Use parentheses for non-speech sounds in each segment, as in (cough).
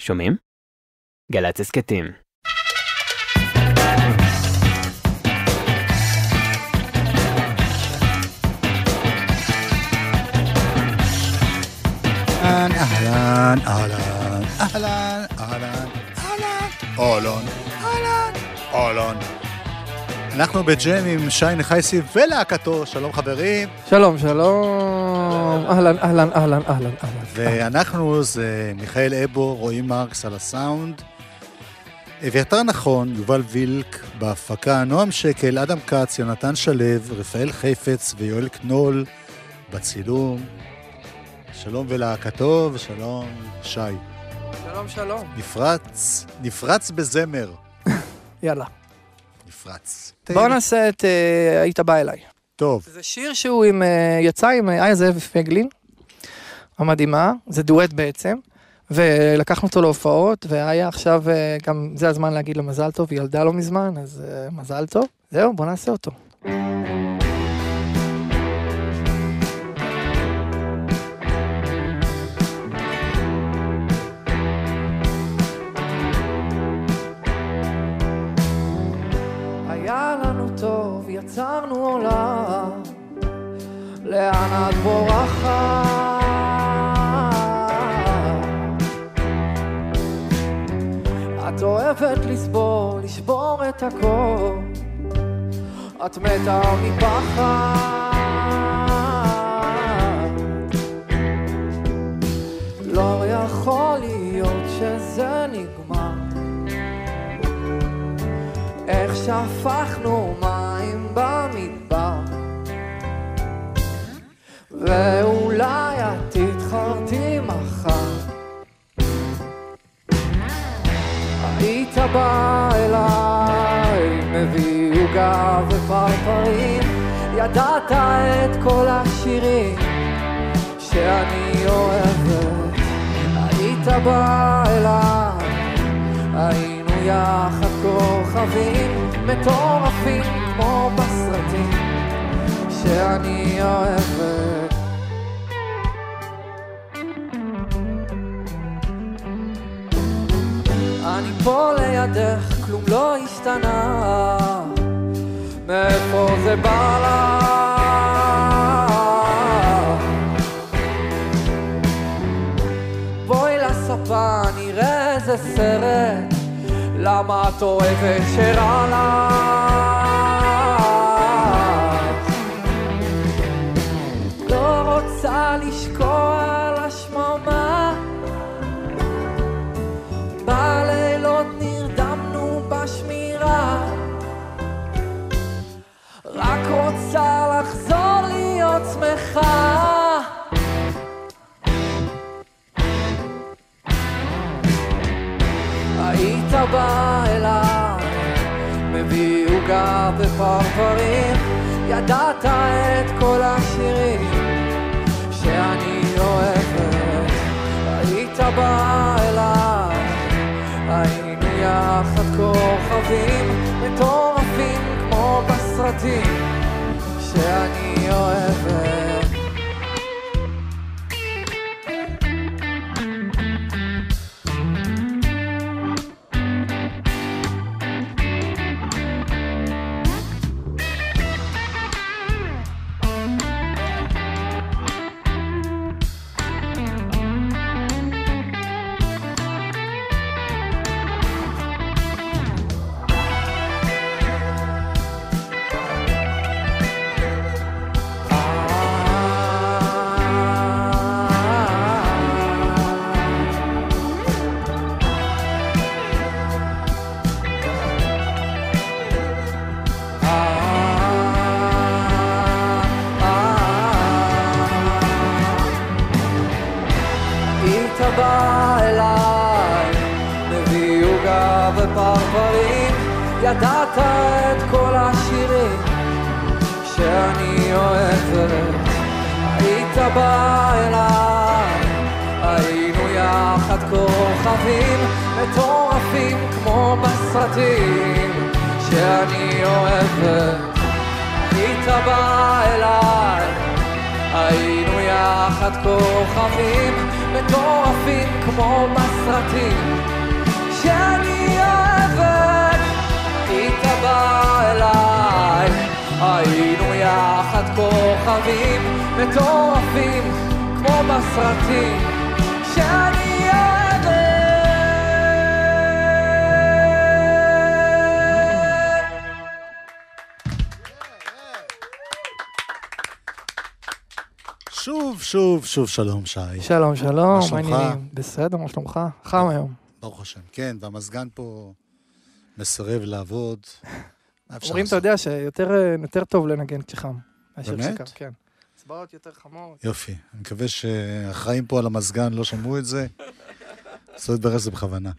שומעים? גל"צ הסכתים. אהלן, אהלן, אהלן, אהלן, אהלן, אהלן, אהלן, אהלן, אהלן. אנחנו בג'ם עם שי נחייסי ולהקתו, שלום חברים. שלום, שלום. אהלן, אהלן, אהלן, אהלן. ואנחנו זה מיכאל אבו, רועי מרקס על הסאונד. אביתר נכון, יובל וילק בהפקה, נועם שקל, אדם כץ, יונתן שלו, רפאל חפץ ויואל קנול בצילום. שלום ולהקתו ושלום שי. שלום, שלום. נפרץ, נפרץ בזמר. יאללה. נפרץ. בוא נעשה את אה, היית בא אליי. טוב, זה שיר שהוא עם, אה, יצא עם אה, איה זאב פייגלין, המדהימה, זה דואט בעצם, ולקחנו אותו להופעות, והיה עכשיו, אה, גם זה הזמן להגיד לו מזל טוב, היא ילדה לא מזמן, אז אה, מזל טוב. זהו, בוא נעשה אותו. יצרנו עולם, לאן את בורחת? את אוהבת לסבול, לשבור את הכל, את מתה מפחד. לא יכול להיות שזה נגמר. איך שפכנו מים ואולי את תתחרטי מחר. היית בא אליי, מביא עוגה ופרפרים. ידעת את כל השירים שאני אוהבת. היית בא אליי, היינו יחד כוכבים מטורפים כמו בסרטים שאני אוהבת פה לידך, כלום לא השתנה מאיפה זה בא לך? בואי לספה, נראה איזה סרט למה את אוהבת שרע לך? שמחה היית בא אליי, מביא עוגה ופרפרים, ידעת את כל השירים שאני אוהבת. היית בא אליי, היינו יחד כוכבים מטורפים כמו בסרטים שאני אוהבת. ידעת את כל השירים שאני אוהבת. היית בא אליי, היינו יחד כוכבים מטורפים כמו בסרטים שאני אוהבת. היית בא אליי, היינו יחד כוכבים מטורפים כמו בסרטים שאני אליי, היינו יחד כוכבים מטורפים כמו בסרטים שאני אוהבת. שוב, שוב, שוב שלום, שי. שלום, שלום, מה שלומך? בסדר, מה שלומך? חם היום. ברוך השם. כן, והמזגן פה מסרב לעבוד. אומרים, אתה? יודע, שיותר אה, טוב לנגן כשחם. באמת? כן. אצבעות יותר חמות. יופי. אני מקווה שהאחראים פה על המזגן לא שמעו את זה. עשו את ברז בכוונה.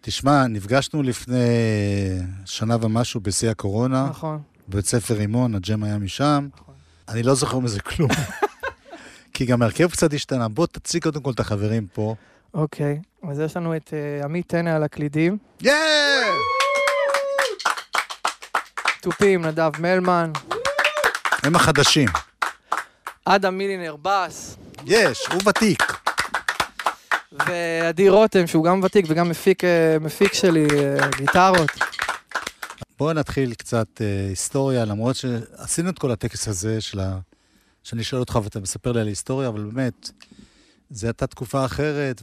תשמע, נפגשנו לפני שנה ומשהו בשיא הקורונה, נכון, בבית ספר רימון, הג'ם היה משם. נכון. אני לא זוכר מזה כלום. (laughs) כי גם ההרכב קצת השתנה. בוא תציג קודם כל את החברים פה. אוקיי. אז יש לנו את אה, עמית טנא על הקלידים, יאה! תופים, נדב מלמן, הם החדשים. אדם מילינר בס, יש, הוא ותיק. ועדי רותם, שהוא גם ותיק וגם מפיק, אה, מפיק שלי אה, גיטרות. בואו נתחיל קצת אה, היסטוריה, למרות שעשינו את כל הטקס הזה של ה... שאני שואל אותך ואתה מספר לי על היסטוריה, אבל באמת, זו הייתה תקופה אחרת,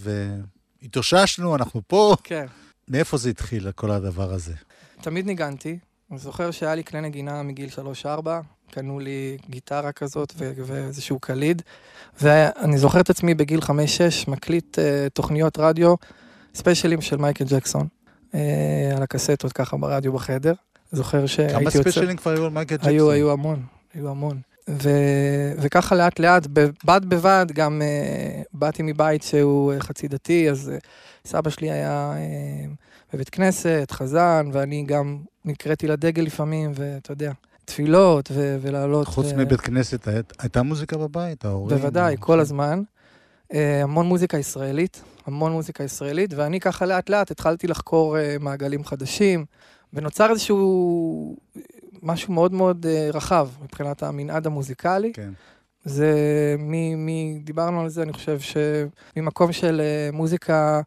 והתאוששנו, אנחנו פה. כן. מאיפה זה התחיל, כל הדבר הזה? תמיד ניגנתי. אני זוכר שהיה לי כלי נגינה מגיל 3-4, קנו לי גיטרה כזאת ו- ואיזשהו קליד, ואני זוכר את עצמי בגיל 5-6 מקליט uh, תוכניות רדיו, ספיישלים של מייקל ג'קסון, uh, על הקסטות ככה ברדיו בחדר. זוכר שהייתי כמה יוצא... ספיישלים כבר היו על מייקל ג'קסון? היו, היו המון, היו המון. ו, וככה לאט לאט, בד בבד, גם uh, באתי מבית שהוא uh, חצי דתי, אז uh, סבא שלי היה uh, בבית כנסת, חזן, ואני גם נקראתי לדגל לפעמים, ואתה יודע, תפילות ו- ולעלות. חוץ ו- מבית כנסת, הי- הייתה מוזיקה בבית, ההורים? בוודאי, כל הזמן. Uh, המון מוזיקה ישראלית, המון מוזיקה ישראלית, ואני ככה לאט לאט התחלתי לחקור uh, מעגלים חדשים, ונוצר איזשהו משהו מאוד מאוד uh, רחב מבחינת המנעד המוזיקלי. כן. זה, מ, מ, דיברנו על זה, אני חושב שממקום של uh, מוזיקה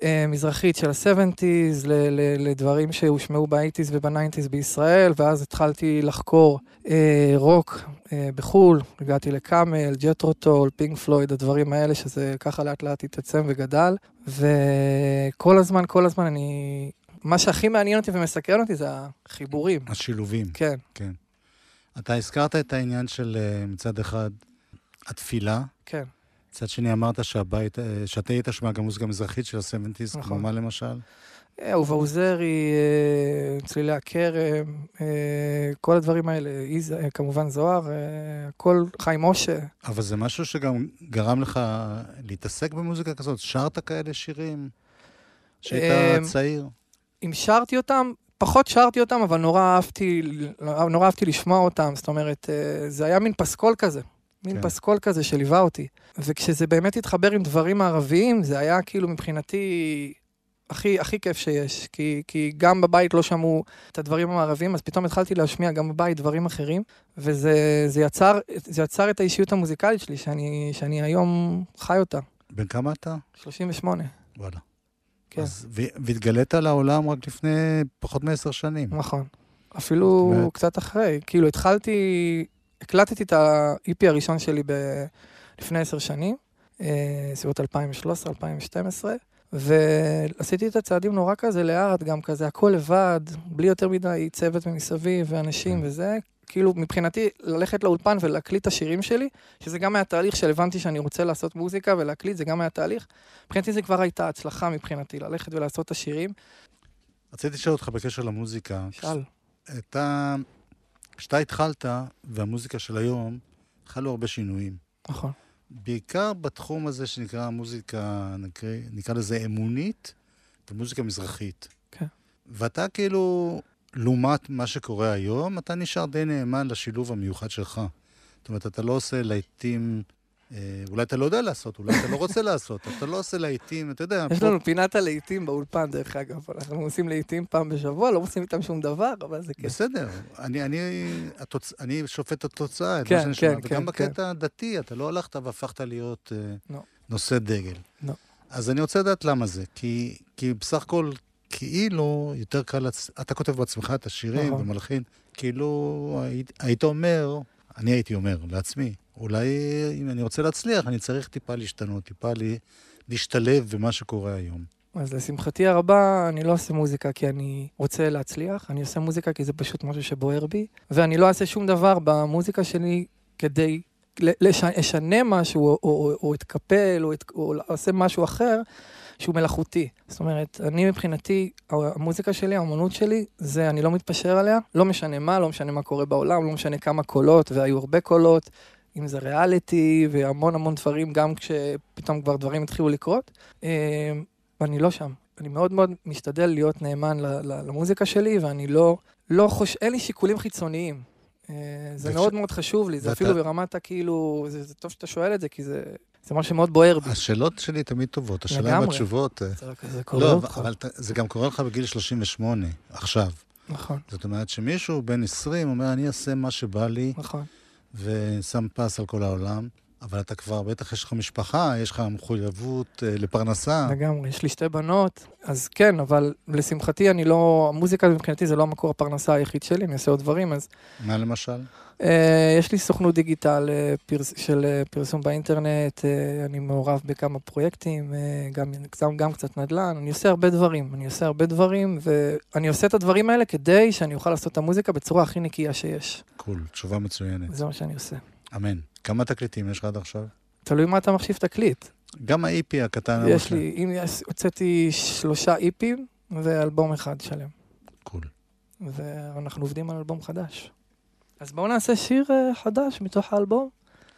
uh, מזרחית של ה-70's, ל, ל, לדברים שהושמעו ב-80's וב-90's בישראל, ואז התחלתי לחקור uh, רוק uh, בחו"ל, הגעתי לקאמל, ג'ת'רו טאל, פינק פלויד, הדברים האלה, שזה ככה לאט לאט התעצם וגדל, וכל הזמן, כל הזמן אני... מה שהכי מעניין אותי ומסקרן אותי זה החיבורים, השילובים. כן. אתה הזכרת את העניין של אה, מצד אחד התפילה, כן. מצד שני אמרת שהבית, אה, שאתה היית שומע גם מוזיקה מזרחית של ה-70's, כמו נכון. מה למשל? אהובה עוזרי, אה, צלילי הכרם, אה, כל הדברים האלה, איז, אה, כמובן זוהר, אה, הכל, חיים משה. אבל זה משהו שגם גרם לך להתעסק במוזיקה כזאת? שרת כאלה שירים? שהיית אמ, צעיר? אם שרתי אותם, פחות שרתי אותם, אבל נורא אהבתי, נורא אהבתי לשמוע אותם, זאת אומרת, אה, זה היה מין פסקול כזה. מין כן. פסקול כזה שליווה אותי. וכשזה באמת התחבר עם דברים מערביים, זה היה כאילו מבחינתי הכי, הכי כיף שיש. כי, כי גם בבית לא שמעו את הדברים המערביים, אז פתאום התחלתי להשמיע גם בבית דברים אחרים, וזה זה יצר, זה יצר את האישיות המוזיקלית שלי, שאני, שאני היום חי אותה. בן כמה אתה? 38, וואלה. כן. אז, והתגלית לעולם רק לפני פחות מעשר שנים. נכון. אפילו אומרת- קצת אחרי. כאילו, התחלתי, הקלטתי את ה-EP הראשון שלי ב... לפני עשר שנים, אה, סביבות 2013-2012, ועשיתי את הצעדים נורא כזה לאט, גם כזה הכל לבד, בלי יותר מדי צוות ממסביב ואנשים כן. וזה. כאילו, מבחינתי, ללכת לאולפן ולהקליט את השירים שלי, שזה גם היה תהליך שהבנתי שאני רוצה לעשות מוזיקה ולהקליט, זה גם היה תהליך. מבחינתי זה כבר הייתה הצלחה מבחינתי, ללכת ולעשות את השירים. רציתי לשאול אותך בקשר למוזיקה. שאל. אתה, כשאתה התחלת, והמוזיקה של היום, חלו הרבה שינויים. נכון. בעיקר בתחום הזה שנקרא מוזיקה, נקרא, נקרא לזה אמונית, ומוזיקה מזרחית. כן. ואתה כאילו, לעומת מה שקורה היום, אתה נשאר די נאמן לשילוב המיוחד שלך. זאת אומרת, אתה לא עושה להיטים, אה, אולי אתה לא יודע לעשות, אולי אתה לא רוצה לעשות, אתה לא עושה להיטים, אתה יודע, יש לנו פינת הלהיטים באולפן, דרך אגב. אנחנו עושים להיטים פעם בשבוע, לא עושים איתם שום דבר, אבל זה כיף. בסדר, אני, שופט את התוצאה, את כן, מה שאני שומע, כן, וגם כן, בקטע הדתי, אתה לא הלכת והפכת להיות אה, לא. נושא דגל. לא. אז אני רוצה לדעת למה זה, כי בסך הכל, כאילו, יותר קל, לצ... אתה כותב בעצמך את השירים נכון. ומלחין, כאילו, היית, היית אומר, אני הייתי אומר לעצמי, אולי אם אני רוצה להצליח, אני צריך טיפה להשתנות, טיפה לי, להשתלב במה שקורה היום. אז לשמחתי הרבה, אני לא עושה מוזיקה כי אני רוצה להצליח, אני עושה מוזיקה כי זה פשוט משהו שבוער בי, ואני לא אעשה שום דבר במוזיקה שלי כדי לשנה משהו, או, או, או אתקפל, או, את, או אעשה משהו אחר שהוא מלאכותי. זאת אומרת, אני מבחינתי, המוזיקה שלי, האמנות שלי, זה אני לא מתפשר עליה, לא משנה מה, לא משנה מה קורה בעולם, לא משנה כמה קולות, והיו הרבה קולות, אם זה ריאליטי, והמון המון דברים, גם כשפתאום כבר דברים התחילו לקרות. אה, ואני לא שם. אני מאוד מאוד משתדל להיות נאמן למוזיקה שלי, ואני לא, לא חוש... אין לי שיקולים חיצוניים. אה, זה ואפשר- מאוד מאוד חשוב לי, זה ואתה- אפילו ברמת הכאילו, זה, זה טוב שאתה שואל את זה, כי זה, זה משהו שמאוד בוער בי. השאלות שלי תמיד טובות, השאלה לגמרי. התשובות... אה, זה, קורה לא, אותך. אבל זה גם קורה לך בגיל 38, עכשיו. נכון, זאת אומרת שמישהו בן 20 אומר, אני אעשה מה שבא לי, נכון. ושם פס על כל העולם, אבל אתה כבר, בטח יש לך משפחה, יש לך מחויבות אה, לפרנסה. לגמרי, יש לי שתי בנות, אז כן, אבל לשמחתי אני לא, המוזיקה מבחינתי זה לא המקור הפרנסה היחיד שלי, אני עושה עוד דברים, אז מה למשל? אה, יש לי סוכנות דיגיטל אה, פרס, של אה, פרסום באינטרנט, אה, אני מעורב בכמה פרויקטים, אה, גם, גם, גם קצת נדל"ן, אני עושה הרבה דברים, אני עושה הרבה דברים, ואני עושה את הדברים האלה כדי שאני אוכל לעשות את המוזיקה בצורה הכי נקייה שיש. קול, תשובה מצוינת. זה מה שאני עושה. אמן. כמה תקליטים יש לך עד עכשיו? תלוי מה אתה מחשיב תקליט. גם ה-EP הקטן. יש. לי, אם יש- הוצאתי שלושה איפים ואלבום אחד שלם. קול. ואנחנו עובדים על אלבום חדש. אז בואו נעשה שיר אה, חדש מתוך האלבום,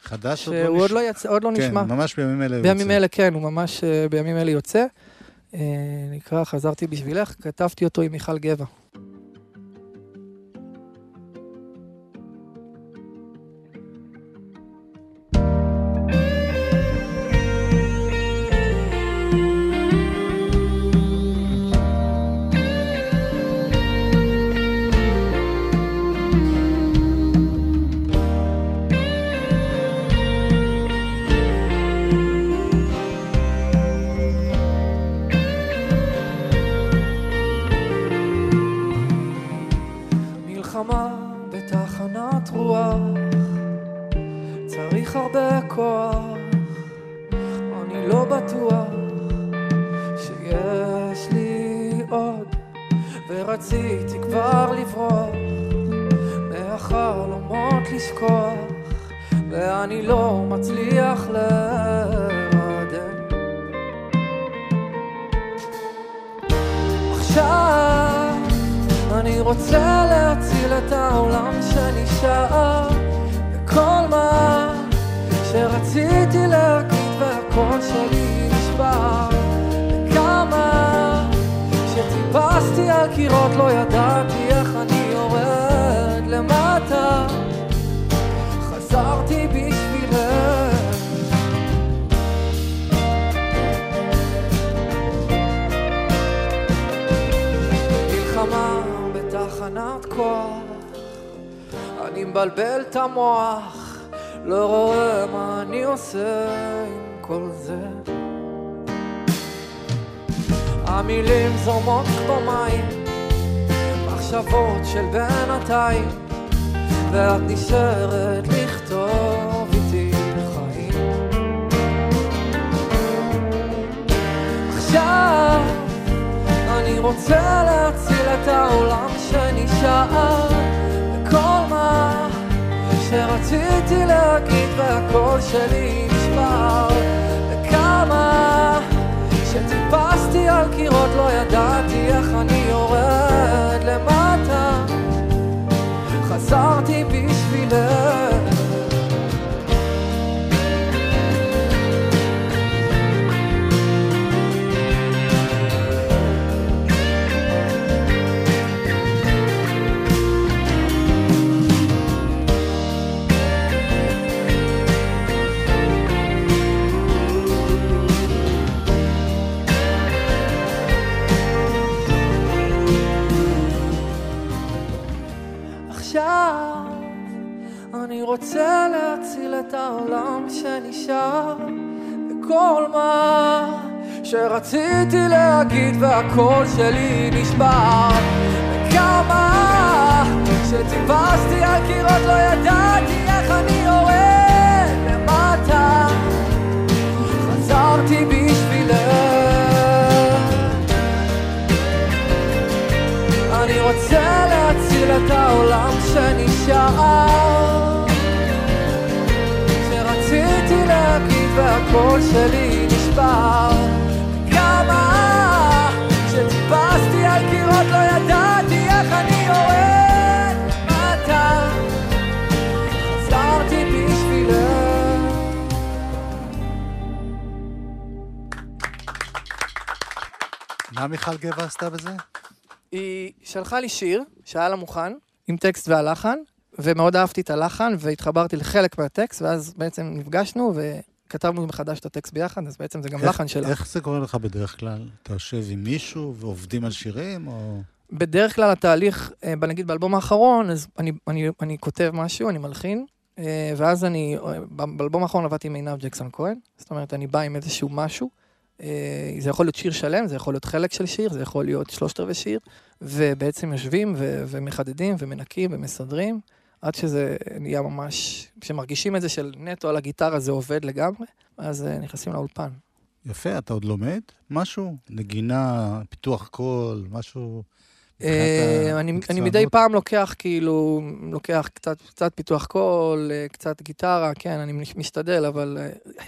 חדש עוד שהוא לא עוד נשמע. לא יצא, עוד לא כן, נשמע. ממש בימים אלה. בימים יוצא. אלה כן, הוא ממש אה, בימים אלה יוצא. אה, נקרא חזרתי בשבילך, כתבתי אותו עם מיכל גבע. רוצה להציל את העולם שנשאר וכל מה שרציתי להגיד והקול שלי נשבר. וכמה שטיפסתי על קירות לא ידעתי איך אני יורד למטה. חזרתי בתחנת כוח אני מבלבל את המוח לא רואה מה אני עושה עם כל זה. המילים זורמות כמו מים מחשבות של בינתיים ואת נשארת לכתוב איתי חיים עכשיו אני רוצה להציל את העולם שנשאר וכל מה שרציתי להגיד והקול שלי נשבר. וכמה שטיפסתי על קירות לא ידעתי איך אני יורד למטה. חזרתי בשבילך את העולם שנשאר כל מה שרציתי להגיד והקול שלי נשבר. וכמה שטיפסתי על קירות לא ידעתי איך אני יורד למטה. חזרתי בשבילך. אני רוצה להציל את העולם שנשאר והקול שלי נשבר. כמה שטיפסתי על קירות לא ידעתי איך אני יורד למטה חזרתי בשבילך. מה מיכל גבע עשתה בזה? היא שלחה לי שיר שהיה לה מוכן, עם טקסט והלחן, ומאוד אהבתי את הלחן, והתחברתי לחלק מהטקסט, ואז בעצם נפגשנו וכתבנו מחדש את הטקסט ביחד, אז בעצם זה גם איך- לחן שלה. איך זה קורה לך בדרך כלל? אתה יושב עם מישהו ועובדים על שירים, או... בדרך כלל התהליך, אה, נגיד באלבום האחרון, אז אני, אני, אני כותב משהו, אני מלחין, אה, ואז אני, אה, באלבום האחרון עבדתי עם עינב ג'קסון כהן, זאת אומרת, אני בא עם איזשהו משהו, זה יכול להיות שיר שלם, זה יכול להיות חלק של שיר, זה יכול להיות שלושת רבעי שיר, ובעצם יושבים ו- ומחדדים ומנקים ומסדרים, עד שזה נהיה ממש, כשמרגישים את זה של נטו על הגיטרה זה עובד לגמרי, אז אה, נכנסים לאולפן. יפה, אתה עוד לומד משהו? נגינה, פיתוח קול, משהו... אה, אני? מדי פעם לוקח כאילו, לוקח קצת, פיתוח קול, אה, קצת גיטרה, כן, אני משתדל, אבל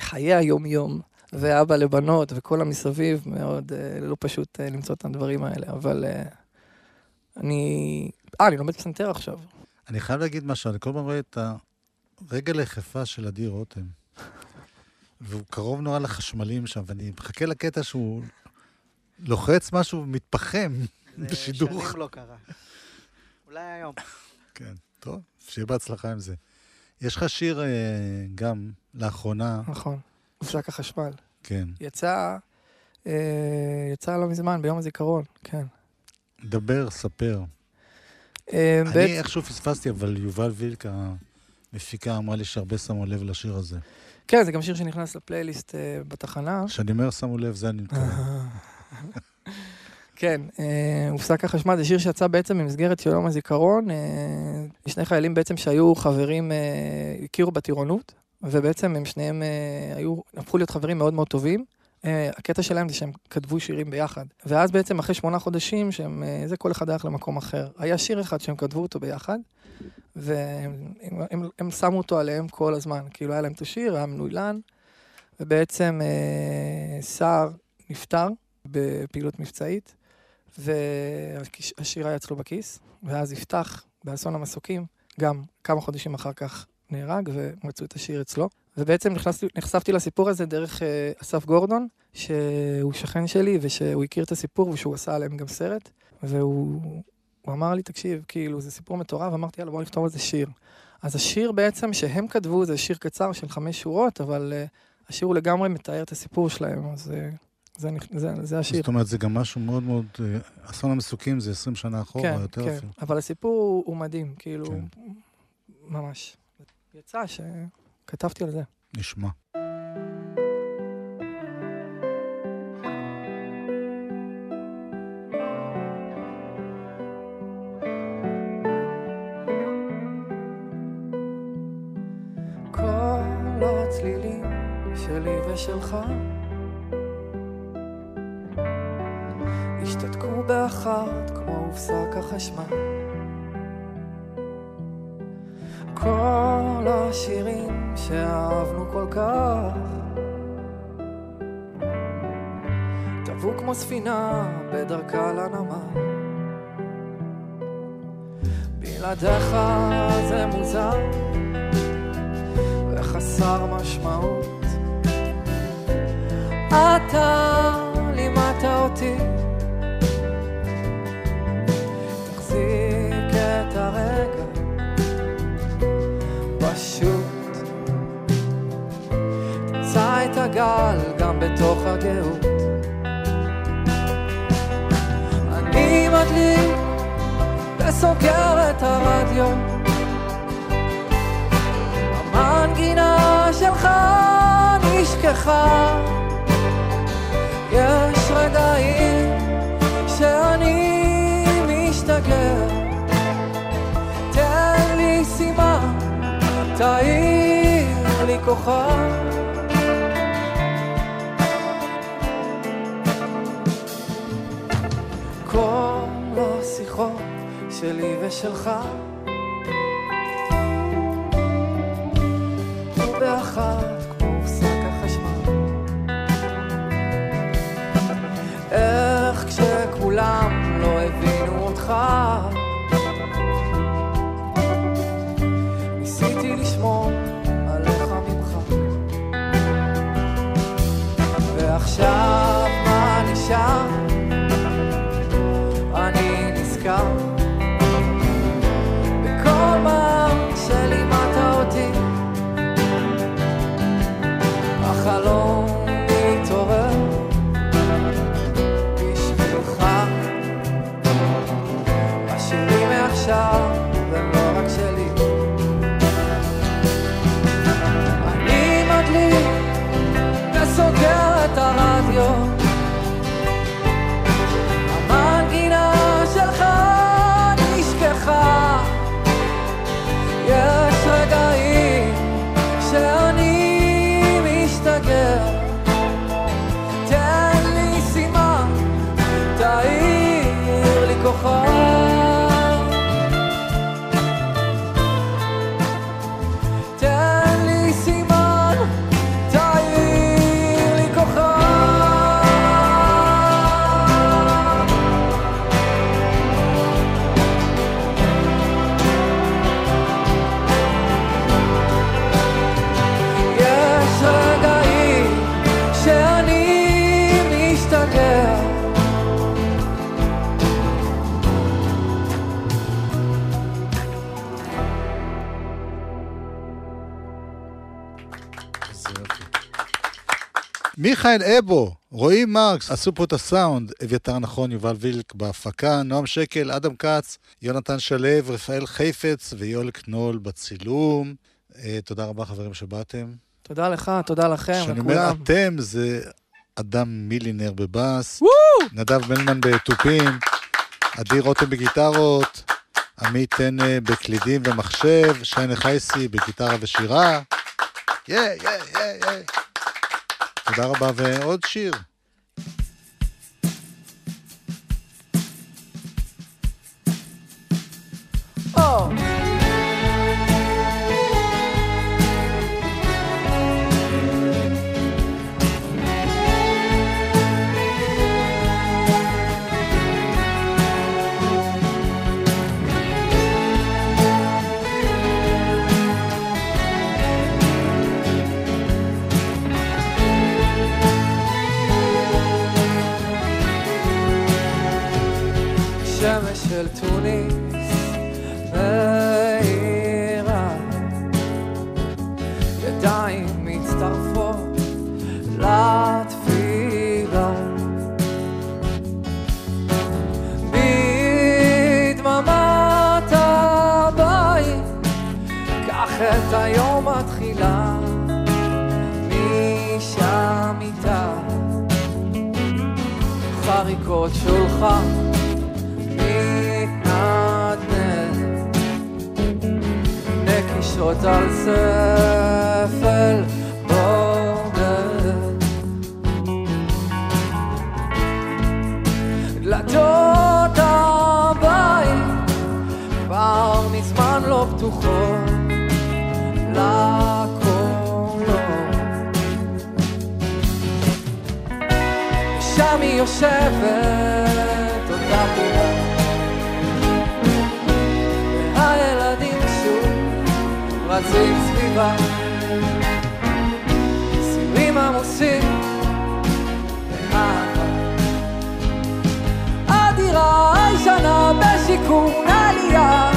חיי היום-יום, ואבא לבנות וכל המסביב, מאוד לא פשוט למצוא את הדברים האלה, אבל אני... אה, אני לומד פסנתר עכשיו. אני חייב להגיד משהו, אני כל הזמן רואה את הרגל היחפה של אדיר רותם. והוא קרוב נורא לחשמלים שם, ואני מחכה לקטע שהוא לוחץ משהו ומתפחם בשידור. זה שנים לא קרה. אולי היום. כן, טוב, שיהיה בהצלחה עם זה. יש לך שיר אה, גם לאחרונה, נכון. הופסק החשמל. כן. יצא, אה, יצא לא מזמן, ביום הזיכרון, כן. דבר, ספר. אה, אני איכשהו פספסתי, אבל יובל וילק, המפיקה, אמרה לי שהרבה שמו לב לשיר הזה. כן, זה גם שיר שנכנס לפלייליסט אה, בתחנה. כשאני אומר שמו לב, זה אני מתכוון. כן, אה, הופסק החשמל, זה שיר שיצא בעצם במסגרת של יום הזיכרון. אה, שני חיילים בעצם שהיו חברים, אה, הכירו בטירונות, ובעצם הם שניהם אה, היו, הפכו להיות חברים מאוד מאוד טובים. אה, הקטע שלהם זה שהם כתבו שירים ביחד. ואז בעצם אחרי שמונה חודשים, שהם, אה, זה כל אחד הלך למקום אחר. היה שיר אחד שהם כתבו אותו ביחד, והם הם, הם, הם שמו אותו עליהם כל הזמן. כאילו היה להם את השיר, היה מנוילן, ובעצם אה, סער נפטר בפעילות מבצעית. והשיר היה אצלו בכיס, ואז יפתח באסון המסוקים, גם כמה חודשים אחר כך נהרג, ומצאו את השיר אצלו. ובעצם נכנסתי, נחשפתי לסיפור הזה דרך אה, אסף גורדון, שהוא שכן שלי, ושהוא הכיר את הסיפור, ושהוא עשה עליהם גם סרט, והוא הוא אמר לי, תקשיב, כאילו, זה סיפור מטורף, אמרתי, יאללה, בוא נכתוב על זה שיר. אז השיר בעצם שהם כתבו, זה שיר קצר של חמש שורות, אבל אה, השיר הוא לגמרי מתאר את הסיפור שלהם, אז אה, זה, זה, זה השיר. זאת אומרת, זה גם משהו מאוד מאוד... אה, אסון המסוקים זה 20 שנה אחורה, כן, יותר כן, אפילו. אבל הסיפור הוא, הוא מדהים, כאילו, כן. ממש. יצא שכתבתי על זה. נשמע. שלי ושלך השתתקו באחת כמו הופסק החשמל כל השירים שאהבנו כל כך טבעו כמו ספינה בדרכה לנמל בלעדיך זה מוזר וחסר משמעות. אתה לימדת אותי, הגל גם בתוך הגאות. אני מדליק וסוגר את הרדיו. המנגינה שלך נשכחה. יש רגעים שאני משתגע, תן לי סימן, תאיר לי כוכב. שלי ושלך. באחת כמו הפסק החשמל. איך כשכולם לא הבינו אותך מיכאל אבו, רועי מרקס, עשו פה את הסאונד, אביתר נכון, יובל וילק בהפקה, נועם שקל, אדם כץ, יונתן שלו, רפאל חיפץ ויואל קנול בצילום. אה, תודה רבה חברים שבאתם. תודה לך, תודה לכם, כשאני אומר לכולם. אתם, זה אדם מילינר בבאס, נדב מלמן בתופים, עדי רותם בגיטרות, עמית טנא בקלידים ומחשב, שיינה חייסי בגיטרה ושירה. יא, יא, יא, יא. תודה רבה, ועוד שיר. שם היא יושבת אותה בורה והילדים שוב רצים סביבה. סירים עמוסים באהבה הדירה הישנה בשיכון עלייה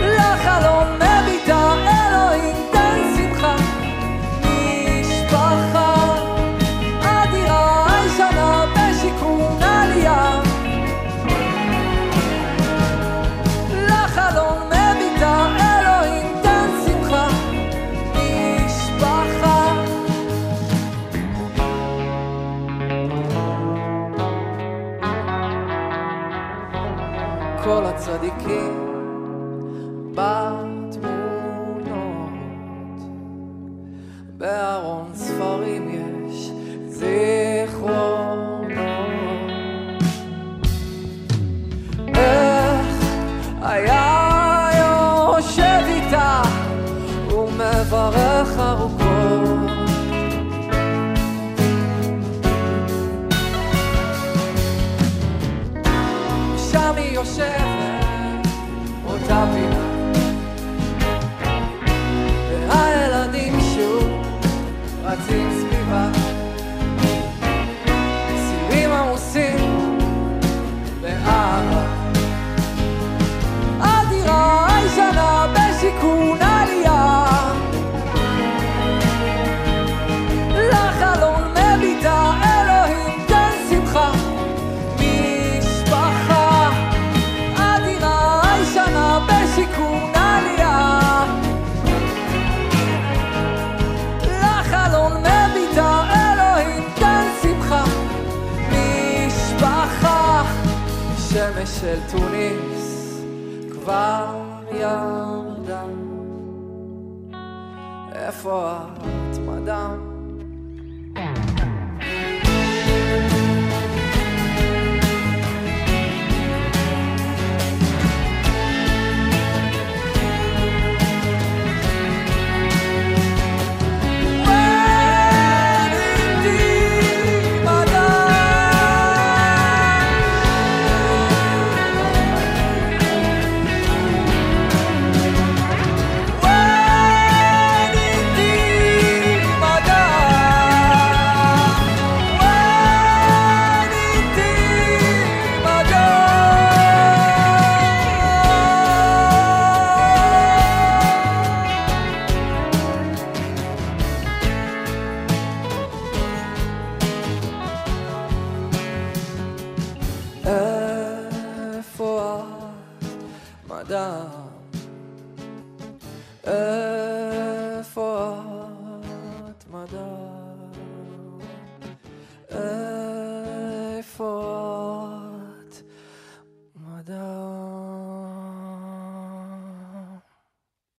לחלום הצדיקים בתמונות. בארון ספרים יש זיכרונות.